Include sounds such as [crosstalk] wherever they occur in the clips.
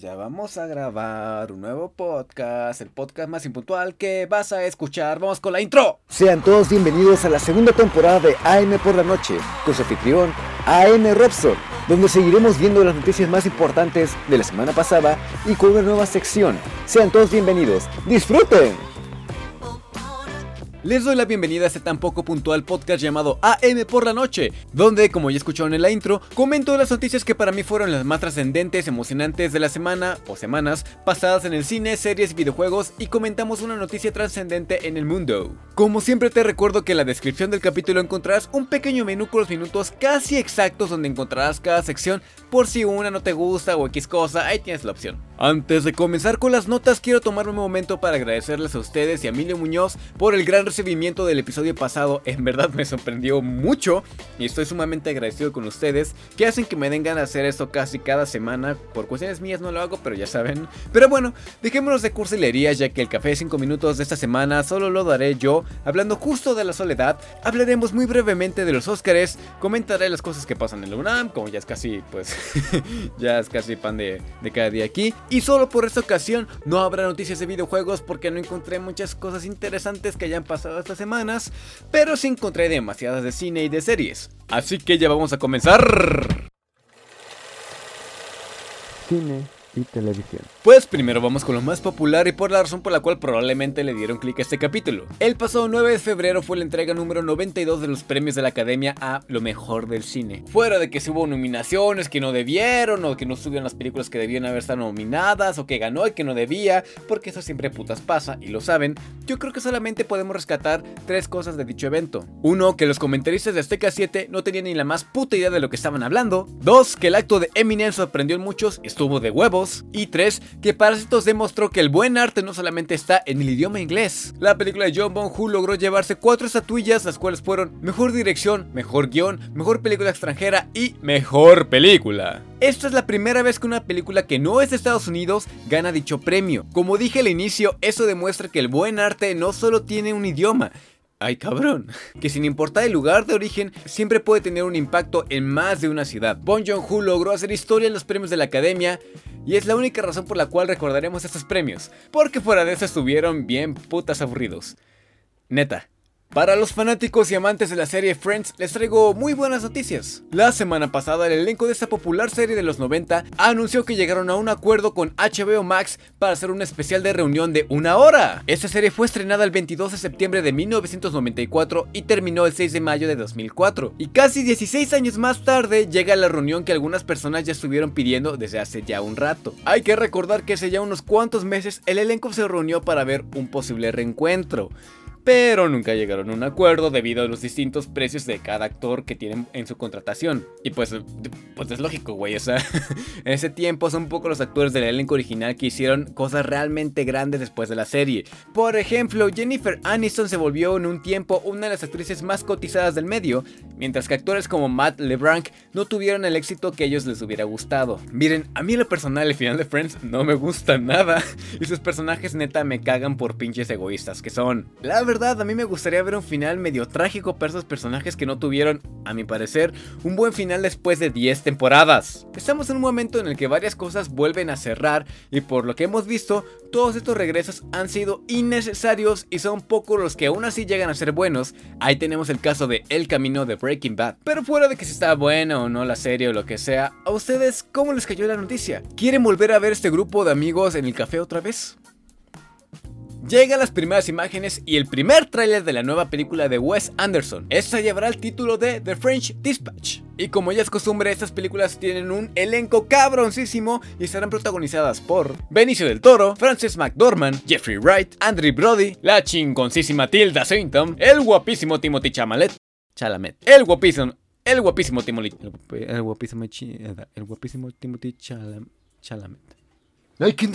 ya vamos a grabar un nuevo podcast, el podcast más impuntual que vas a escuchar. Vamos con la intro. Sean todos bienvenidos a la segunda temporada de AM por la noche, con su anfitrión AM Robson, donde seguiremos viendo las noticias más importantes de la semana pasada y con una nueva sección. Sean todos bienvenidos, disfruten. Les doy la bienvenida a este tan poco puntual podcast llamado AM por la noche, donde, como ya escucharon en la intro, comento las noticias que para mí fueron las más trascendentes, emocionantes de la semana o semanas pasadas en el cine, series y videojuegos y comentamos una noticia trascendente en el mundo. Como siempre te recuerdo que en la descripción del capítulo encontrarás un pequeño menú con los minutos casi exactos donde encontrarás cada sección por si una no te gusta o X cosa, ahí tienes la opción. Antes de comenzar con las notas, quiero tomarme un momento para agradecerles a ustedes y a Emilio Muñoz por el gran recibimiento del episodio pasado. En verdad me sorprendió mucho y estoy sumamente agradecido con ustedes que hacen que me den ganas de hacer esto casi cada semana. Por cuestiones mías no lo hago, pero ya saben. Pero bueno, dejémonos de cursilería ya que el café de 5 minutos de esta semana solo lo daré yo, hablando justo de la soledad. Hablaremos muy brevemente de los Óscares, comentaré las cosas que pasan en la UNAM, como ya es casi, pues, [laughs] ya es casi pan de, de cada día aquí. Y solo por esta ocasión no habrá noticias de videojuegos porque no encontré muchas cosas interesantes que hayan pasado estas semanas, pero sí encontré demasiadas de cine y de series. Así que ya vamos a comenzar. Cine televisión. Pues primero vamos con lo más popular y por la razón por la cual probablemente le dieron clic a este capítulo. El pasado 9 de febrero fue la entrega número 92 de los premios de la Academia a lo mejor del cine. Fuera de que se hubo nominaciones que no debieron o que no subieron las películas que debían haber estado nominadas o que ganó y que no debía, porque eso siempre putas pasa y lo saben, yo creo que solamente podemos rescatar tres cosas de dicho evento. Uno, que los comentaristas de Azteca 7 no tenían ni la más puta idea de lo que estaban hablando. Dos, que el acto de Eminem sorprendió a muchos, estuvo de huevos. Y 3. Que Parásitos demostró que el buen arte no solamente está en el idioma inglés. La película de John Bong Hu logró llevarse cuatro estatuillas, las cuales fueron Mejor Dirección, Mejor Guión, Mejor Película Extranjera y Mejor Película. Esta es la primera vez que una película que no es de Estados Unidos gana dicho premio. Como dije al inicio, eso demuestra que el buen arte no solo tiene un idioma, Ay cabrón, que sin importar el lugar de origen, siempre puede tener un impacto en más de una ciudad. Bong Joon-ho logró hacer historia en los premios de la academia y es la única razón por la cual recordaremos estos premios, porque fuera de eso estuvieron bien putas aburridos. Neta. Para los fanáticos y amantes de la serie Friends, les traigo muy buenas noticias. La semana pasada, el elenco de esta popular serie de los 90 anunció que llegaron a un acuerdo con HBO Max para hacer un especial de reunión de una hora. Esta serie fue estrenada el 22 de septiembre de 1994 y terminó el 6 de mayo de 2004. Y casi 16 años más tarde llega la reunión que algunas personas ya estuvieron pidiendo desde hace ya un rato. Hay que recordar que hace ya unos cuantos meses el elenco se reunió para ver un posible reencuentro pero nunca llegaron a un acuerdo debido a los distintos precios de cada actor que tienen en su contratación. Y pues, pues es lógico, güey, o sea, [laughs] en ese tiempo son pocos los actores del elenco original que hicieron cosas realmente grandes después de la serie. Por ejemplo, Jennifer Aniston se volvió en un tiempo una de las actrices más cotizadas del medio, mientras que actores como Matt LeBlanc no tuvieron el éxito que ellos les hubiera gustado. Miren, a mí en lo personal el final de Friends no me gusta nada, [laughs] y sus personajes neta me cagan por pinches egoístas que son. Verdad, a mí me gustaría ver un final medio trágico para esos personajes que no tuvieron, a mi parecer, un buen final después de 10 temporadas. Estamos en un momento en el que varias cosas vuelven a cerrar y por lo que hemos visto, todos estos regresos han sido innecesarios y son pocos los que aún así llegan a ser buenos. Ahí tenemos el caso de El Camino de Breaking Bad. Pero fuera de que si está buena o no la serie o lo que sea, ¿a ustedes cómo les cayó la noticia? ¿Quieren volver a ver este grupo de amigos en el café otra vez? Llegan las primeras imágenes y el primer tráiler de la nueva película de Wes Anderson. Esta llevará el título de The French Dispatch. Y como ya es costumbre, estas películas tienen un elenco cabroncísimo y estarán protagonizadas por Benicio del Toro, Frances McDormand, Jeffrey Wright, Andrew Brody, la chingoncísima Tilda Swinton, el guapísimo Timothy Chalamet, Chalamet, el guapísimo, el guapísimo Timothy, el, guapísimo, el guapísimo Timothy Chalamet. Ay, ¿quién?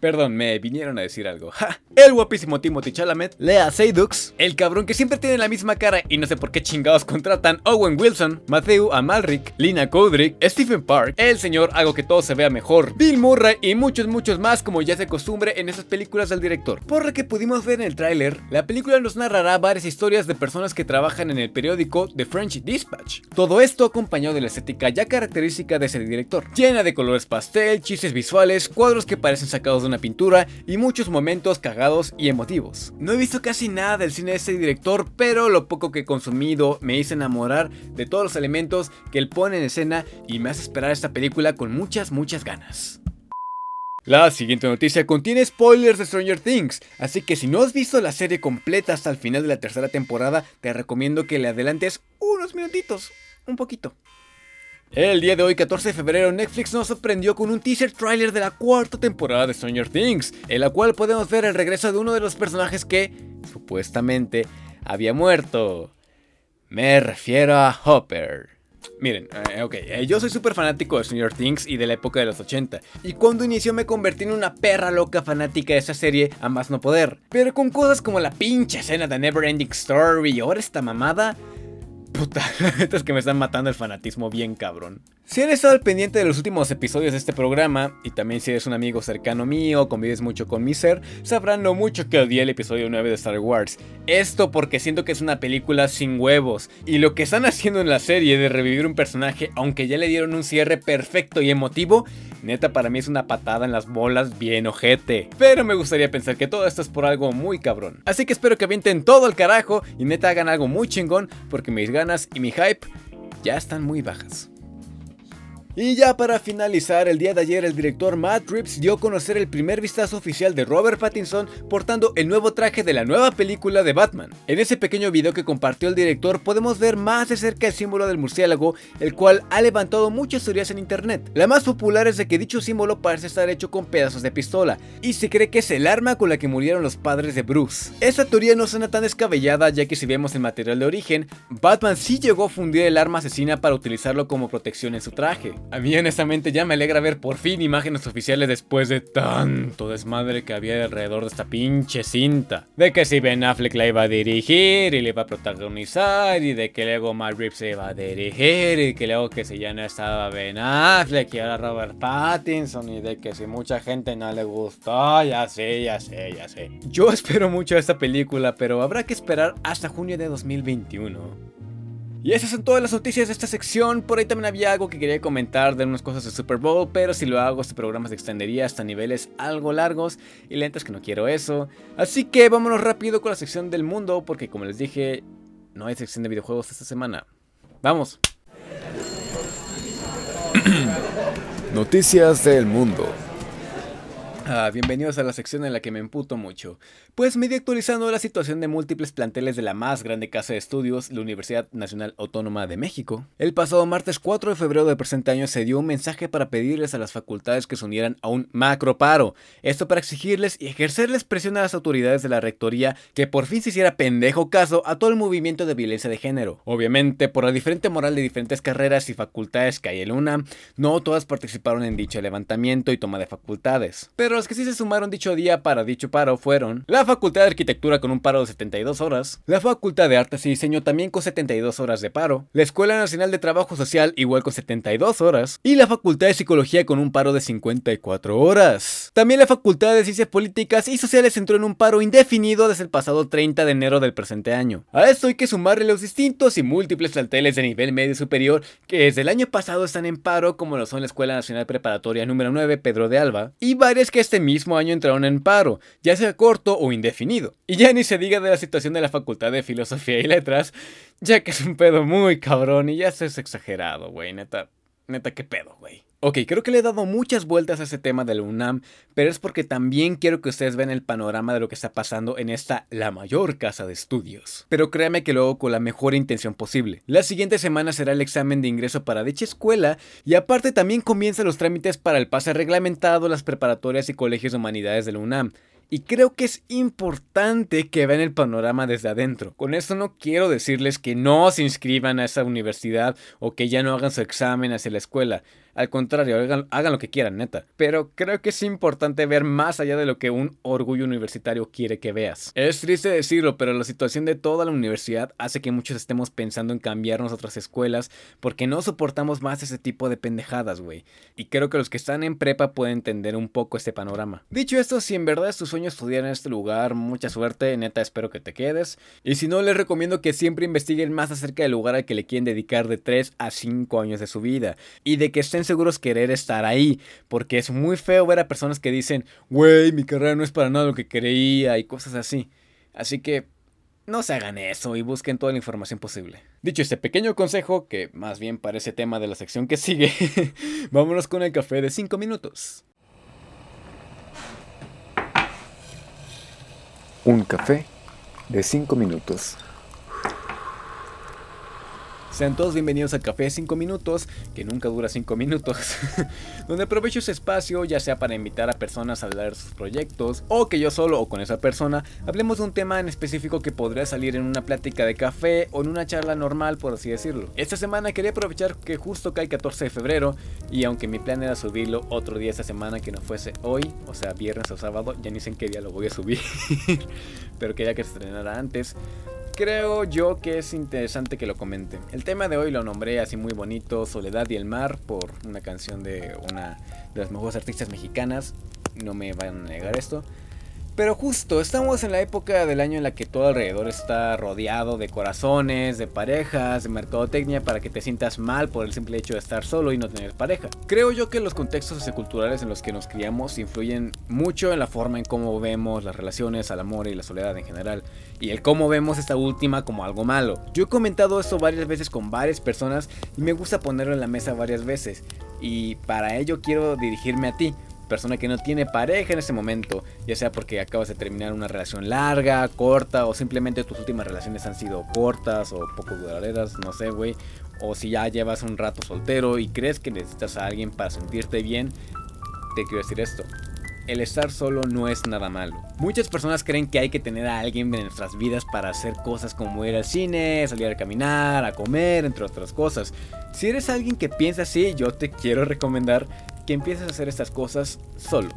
Perdón, me vinieron a decir algo. El guapísimo Timothy Chalamet, Lea Seydoux, el cabrón que siempre tiene la misma cara y no sé por qué chingados contratan, Owen Wilson, Matthew Amalric, Lina Kodrick, Stephen Park, el señor Hago que todo se vea mejor, Bill Murray y muchos muchos más como ya se costumbre en esas películas del director. Por lo que pudimos ver en el tráiler, la película nos narrará varias historias de personas que trabajan en el periódico The French Dispatch. Todo esto acompañado de la estética ya característica de ese director, llena de colores pastel, chistes visuales, cuadros que parecen sacados de una pintura y muchos momentos cagados y emotivos. No he visto casi nada del cine de este director, pero lo poco que he consumido me hizo enamorar de todos los elementos que él pone en escena y me hace esperar esta película con muchas, muchas ganas. La siguiente noticia contiene spoilers de Stranger Things, así que si no has visto la serie completa hasta el final de la tercera temporada, te recomiendo que le adelantes unos minutitos, un poquito. El día de hoy, 14 de febrero, Netflix nos sorprendió con un teaser trailer de la cuarta temporada de Stranger Things, en la cual podemos ver el regreso de uno de los personajes que, supuestamente, había muerto. Me refiero a Hopper. Miren, eh, ok, eh, yo soy súper fanático de Stranger Things y de la época de los 80. Y cuando inició me convertí en una perra loca fanática de esa serie a más no poder. Pero con cosas como la pinche escena de Never Ending Story y ahora esta mamada, Puta, [laughs] es que me están matando el fanatismo bien cabrón. Si han estado al pendiente de los últimos episodios de este programa, y también si eres un amigo cercano mío, convives mucho con mi ser, sabrán lo mucho que odié el episodio 9 de Star Wars. Esto porque siento que es una película sin huevos, y lo que están haciendo en la serie de revivir un personaje, aunque ya le dieron un cierre perfecto y emotivo, neta para mí es una patada en las bolas bien ojete. Pero me gustaría pensar que todo esto es por algo muy cabrón. Así que espero que avienten todo el carajo y neta hagan algo muy chingón, porque mis ganas y mi hype ya están muy bajas. Y ya para finalizar, el día de ayer el director Matt Reeves dio a conocer el primer vistazo oficial de Robert Pattinson portando el nuevo traje de la nueva película de Batman. En ese pequeño video que compartió el director podemos ver más de cerca el símbolo del murciélago, el cual ha levantado muchas teorías en internet. La más popular es de que dicho símbolo parece estar hecho con pedazos de pistola, y se cree que es el arma con la que murieron los padres de Bruce. Esta teoría no suena tan descabellada ya que si vemos el material de origen, Batman sí llegó a fundir el arma asesina para utilizarlo como protección en su traje. A mí honestamente ya me alegra ver por fin imágenes oficiales después de tanto desmadre que había alrededor de esta pinche cinta. De que si Ben Affleck la iba a dirigir y le iba a protagonizar y de que luego Matt Reeves se iba a dirigir y que luego que si ya no estaba Ben Affleck y ahora Robert Pattinson y de que si mucha gente no le gustó, ya sé, ya sé, ya sé. Yo espero mucho esta película, pero habrá que esperar hasta junio de 2021. Y esas son todas las noticias de esta sección. Por ahí también había algo que quería comentar de unas cosas de Super Bowl, pero si lo hago este programa se extendería hasta niveles algo largos y lentos que no quiero eso. Así que vámonos rápido con la sección del mundo, porque como les dije, no hay sección de videojuegos esta semana. Vamos. [clears throat] Noticias del mundo. Ah, bienvenidos a la sección en la que me emputo mucho. Pues medio actualizando la situación de múltiples planteles de la más grande casa de estudios, la Universidad Nacional Autónoma de México. El pasado martes 4 de febrero del presente año se dio un mensaje para pedirles a las facultades que se unieran a un macro paro. Esto para exigirles y ejercerles presión a las autoridades de la rectoría que por fin se hiciera pendejo caso a todo el movimiento de violencia de género. Obviamente, por la diferente moral de diferentes carreras y facultades que hay en UNAM, no todas participaron en dicho levantamiento y toma de facultades. Pero los que sí se sumaron dicho día para dicho paro fueron la Facultad de Arquitectura con un paro de 72 horas, la Facultad de Artes y Diseño también con 72 horas de paro, la Escuela Nacional de Trabajo Social igual con 72 horas y la Facultad de Psicología con un paro de 54 horas. También la Facultad de Ciencias Políticas y Sociales entró en un paro indefinido desde el pasado 30 de enero del presente año. A esto hay que sumarle los distintos y múltiples planteles de nivel medio superior que desde el año pasado están en paro como lo son la Escuela Nacional Preparatoria número 9 Pedro de Alba y varias que este mismo año entraron en paro, ya sea corto o indefinido. Y ya ni se diga de la situación de la Facultad de Filosofía y Letras, ya que es un pedo muy cabrón y ya se es exagerado, güey, neta. Neta, qué pedo, güey. Ok, creo que le he dado muchas vueltas a ese tema del UNAM, pero es porque también quiero que ustedes vean el panorama de lo que está pasando en esta la mayor casa de estudios. Pero créame que lo hago con la mejor intención posible. La siguiente semana será el examen de ingreso para dicha escuela y aparte también comienzan los trámites para el pase reglamentado, las preparatorias y colegios de humanidades del UNAM. Y creo que es importante que vean el panorama desde adentro. Con esto no quiero decirles que no se inscriban a esa universidad o que ya no hagan su examen hacia la escuela. Al contrario, hagan, lo que quieran, neta. Pero creo que es importante ver más allá de lo que un orgullo universitario quiere que veas. Es triste decirlo, pero la situación de toda la universidad hace que muchos estemos pensando en cambiarnos a otras escuelas porque no soportamos más ese tipo de pendejadas, güey. Y creo que los que están en prepa pueden entender un poco este panorama. Dicho esto, si en verdad es tu sueño estudiar en este lugar, mucha suerte, neta espero que te quedes. Y si no, les recomiendo que siempre investiguen más acerca del lugar al que le quieren dedicar de 3 a 5 años de su vida. Y de que estén seguros querer estar ahí, porque es muy feo ver a personas que dicen, güey, mi carrera no es para nada lo que creía y cosas así. Así que no se hagan eso y busquen toda la información posible. Dicho este pequeño consejo, que más bien parece tema de la sección que sigue, [laughs] vámonos con el café de 5 minutos. Un café de 5 minutos. Sean todos bienvenidos a Café 5 Minutos, que nunca dura 5 minutos, [laughs] donde aprovecho ese espacio ya sea para invitar a personas a hablar de sus proyectos, o que yo solo o con esa persona hablemos de un tema en específico que podría salir en una plática de café o en una charla normal, por así decirlo. Esta semana quería aprovechar que justo cae 14 de febrero, y aunque mi plan era subirlo otro día esta semana que no fuese hoy, o sea, viernes o sábado, ya ni sé en qué día lo voy a subir, [laughs] pero quería que se estrenara antes creo yo que es interesante que lo comente. El tema de hoy lo nombré así muy bonito, Soledad y el Mar, por una canción de una de las mejores artistas mexicanas. No me van a negar esto. Pero justo, estamos en la época del año en la que todo alrededor está rodeado de corazones, de parejas, de mercadotecnia para que te sientas mal por el simple hecho de estar solo y no tener pareja. Creo yo que los contextos socioculturales en los que nos criamos influyen mucho en la forma en cómo vemos las relaciones, al amor y la soledad en general, y el cómo vemos esta última como algo malo. Yo he comentado esto varias veces con varias personas y me gusta ponerlo en la mesa varias veces, y para ello quiero dirigirme a ti persona que no tiene pareja en ese momento, ya sea porque acabas de terminar una relación larga, corta, o simplemente tus últimas relaciones han sido cortas o poco duraderas, no sé, güey. O si ya llevas un rato soltero y crees que necesitas a alguien para sentirte bien, te quiero decir esto. El estar solo no es nada malo. Muchas personas creen que hay que tener a alguien en nuestras vidas para hacer cosas como ir al cine, salir a caminar, a comer, entre otras cosas. Si eres alguien que piensa así, yo te quiero recomendar que empieces a hacer estas cosas solo.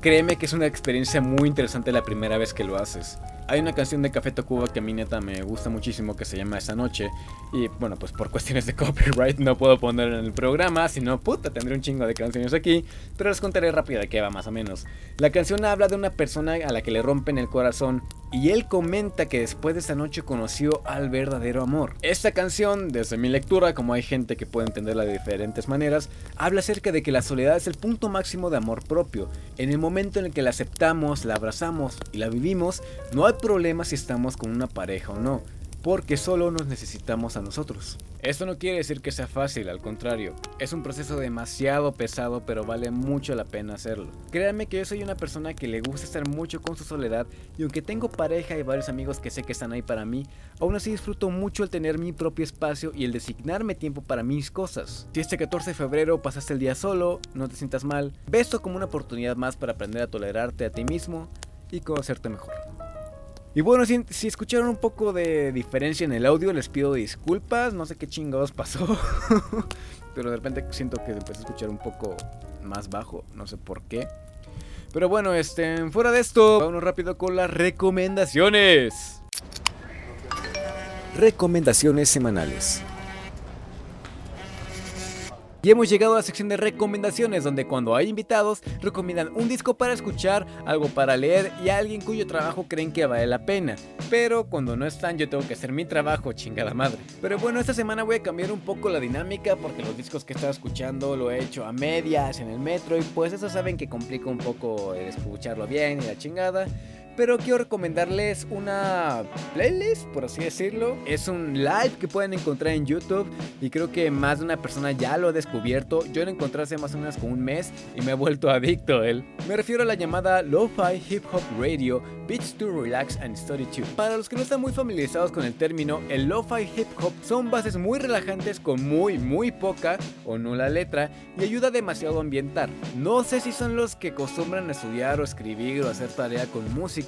Créeme que es una experiencia muy interesante la primera vez que lo haces. Hay una canción de Café Tacuba que a mí neta me gusta muchísimo que se llama Esta Noche. Y bueno, pues por [laughs] cuestiones de copyright no puedo ponerla en el programa, si no, puta, tendré un chingo de canciones aquí. Pero les contaré rápido de qué va más o menos. La canción habla de una persona a la que le rompen el corazón y él comenta que después de esa noche conoció al verdadero amor. Esta canción, desde mi lectura, como hay gente que puede entenderla de diferentes maneras, habla acerca de que la soledad es el punto máximo de amor propio. En el momento en el que la aceptamos, la abrazamos y la vivimos, no hay problema si estamos con una pareja o no porque solo nos necesitamos a nosotros. Esto no quiere decir que sea fácil, al contrario, es un proceso demasiado pesado, pero vale mucho la pena hacerlo. Créanme que yo soy una persona que le gusta estar mucho con su soledad y aunque tengo pareja y varios amigos que sé que están ahí para mí, aún así disfruto mucho el tener mi propio espacio y el designarme tiempo para mis cosas. Si este 14 de febrero pasaste el día solo, no te sientas mal, ve esto como una oportunidad más para aprender a tolerarte a ti mismo y conocerte mejor. Y bueno, si, escucharon un poco de diferencia en el audio, les pido disculpas. No sé qué chingados pasó. [laughs] Pero de repente siento que empecé a escuchar un poco más bajo. No sé por qué. Pero bueno, este, fuera de esto, vamos rápido con las recomendaciones. Recomendaciones semanales. Y hemos llegado a la sección de recomendaciones, donde cuando hay invitados recomiendan un disco para escuchar, algo para leer y alguien cuyo trabajo creen que vale la pena. Pero cuando no están yo tengo que hacer mi trabajo, chingada madre. Pero bueno, esta semana voy a cambiar un poco la dinámica porque los discos que estaba escuchando lo he hecho a medias en el metro y pues eso saben que complica un poco escucharlo bien y la chingada. Pero quiero recomendarles una playlist, por así decirlo. Es un live que pueden encontrar en YouTube y creo que más de una persona ya lo ha descubierto. Yo lo encontré hace más o menos como un mes y me he vuelto [laughs] adicto a él. Me refiero a la llamada Lo-Fi Hip Hop Radio Beats to Relax and Study To. Para los que no están muy familiarizados con el término, el Lo-Fi Hip Hop son bases muy relajantes con muy muy poca o nula letra y ayuda demasiado a ambientar. No sé si son los que acostumbran a estudiar o escribir o hacer tarea con música,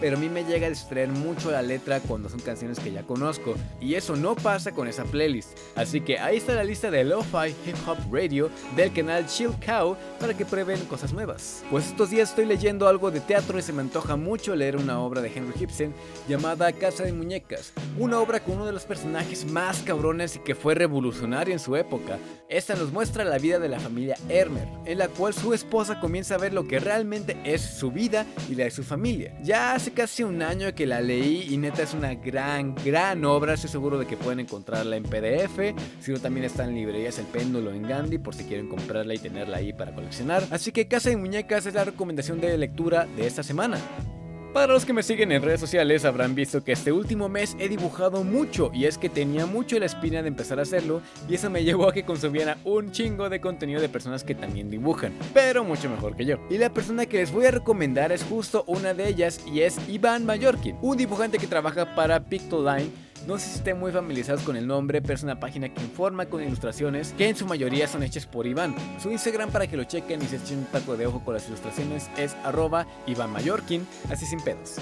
pero a mí me llega a distraer mucho la letra cuando son canciones que ya conozco, y eso no pasa con esa playlist. Así que ahí está la lista de Lo-Fi Hip Hop Radio del canal Chill Cow para que prueben cosas nuevas. Pues estos días estoy leyendo algo de teatro y se me antoja mucho leer una obra de Henry Gibson llamada Casa de Muñecas, una obra con uno de los personajes más cabrones y que fue revolucionario en su época. Esta nos muestra la vida de la familia Hermer, en la cual su esposa comienza a ver lo que realmente es su vida y la de su familia. Ya hace casi un año que la leí y neta es una gran, gran obra. Estoy seguro de que pueden encontrarla en PDF, si no también está en librerías El Péndulo en Gandhi por si quieren comprarla y tenerla ahí para coleccionar. Así que Casa de Muñecas es la recomendación de lectura de esta semana. Para los que me siguen en redes sociales habrán visto que este último mes he dibujado mucho y es que tenía mucho la espina de empezar a hacerlo y eso me [laughs] llevó a que consumiera un chingo de contenido de personas que también dibujan, pero mucho mejor que yo. Y la persona que les voy a recomendar es justo una de ellas y es Iván Mallorquín, un dibujante que trabaja para Pictoline no sé si estén muy familiarizados con el nombre, pero es una página que informa con ilustraciones que en su mayoría son hechas por Iván. Su Instagram para que lo chequen y se echen un taco de ojo con las ilustraciones es arroba Iván Mallorquín, así sin pedos.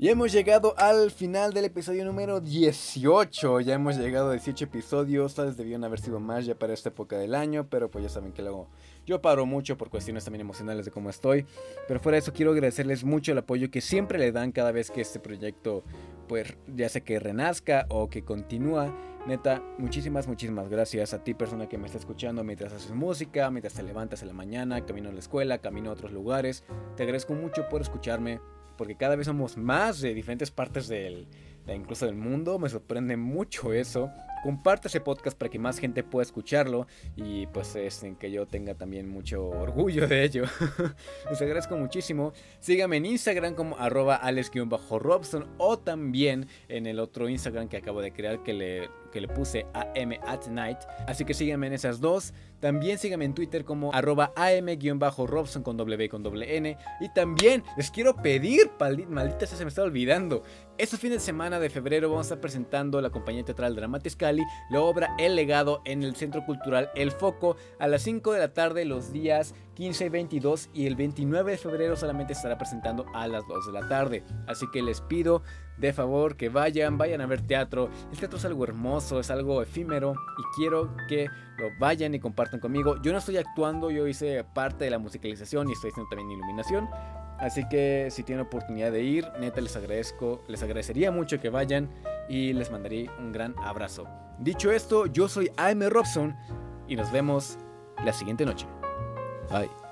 Y hemos llegado al final del episodio número 18. Ya hemos llegado a 18 episodios. Tal vez debían haber sido más ya para esta época del año. Pero pues ya saben que luego yo paro mucho por cuestiones también emocionales de cómo estoy. Pero fuera de eso quiero agradecerles mucho el apoyo que siempre le dan cada vez que este proyecto pues ya sea que renazca o que continúa. Neta, muchísimas, muchísimas gracias a ti persona que me está escuchando mientras haces música, mientras te levantas en la mañana, camino a la escuela, camino a otros lugares. Te agradezco mucho por escucharme, porque cada vez somos más de diferentes partes del, incluso del mundo. Me sorprende mucho eso. Comparte ese podcast para que más gente pueda escucharlo y pues es en que yo tenga también mucho orgullo de ello. [laughs] Les agradezco muchísimo. Síganme en Instagram como arroba alex-robson o también en el otro Instagram que acabo de crear que le, que le puse AM at night. Así que síganme en esas dos. También síganme en Twitter como arroba am-robson con W con doble N. Y también les quiero pedir, maldita sea, se me está olvidando. Este fin de semana de febrero vamos a estar presentando la compañía teatral Dramatis Cali, la obra El Legado en el Centro Cultural El Foco a las 5 de la tarde los días 15 y 22 y el 29 de febrero solamente estará presentando a las 2 de la tarde. Así que les pido de favor que vayan, vayan a ver teatro. El teatro es algo hermoso, es algo efímero y quiero que lo vayan y compartan conmigo. Yo no estoy actuando, yo hice parte de la musicalización y estoy haciendo también iluminación. Así que si tienen oportunidad de ir, neta les agradezco, les agradecería mucho que vayan y les mandaría un gran abrazo. Dicho esto, yo soy AM Robson y nos vemos la siguiente noche. Bye.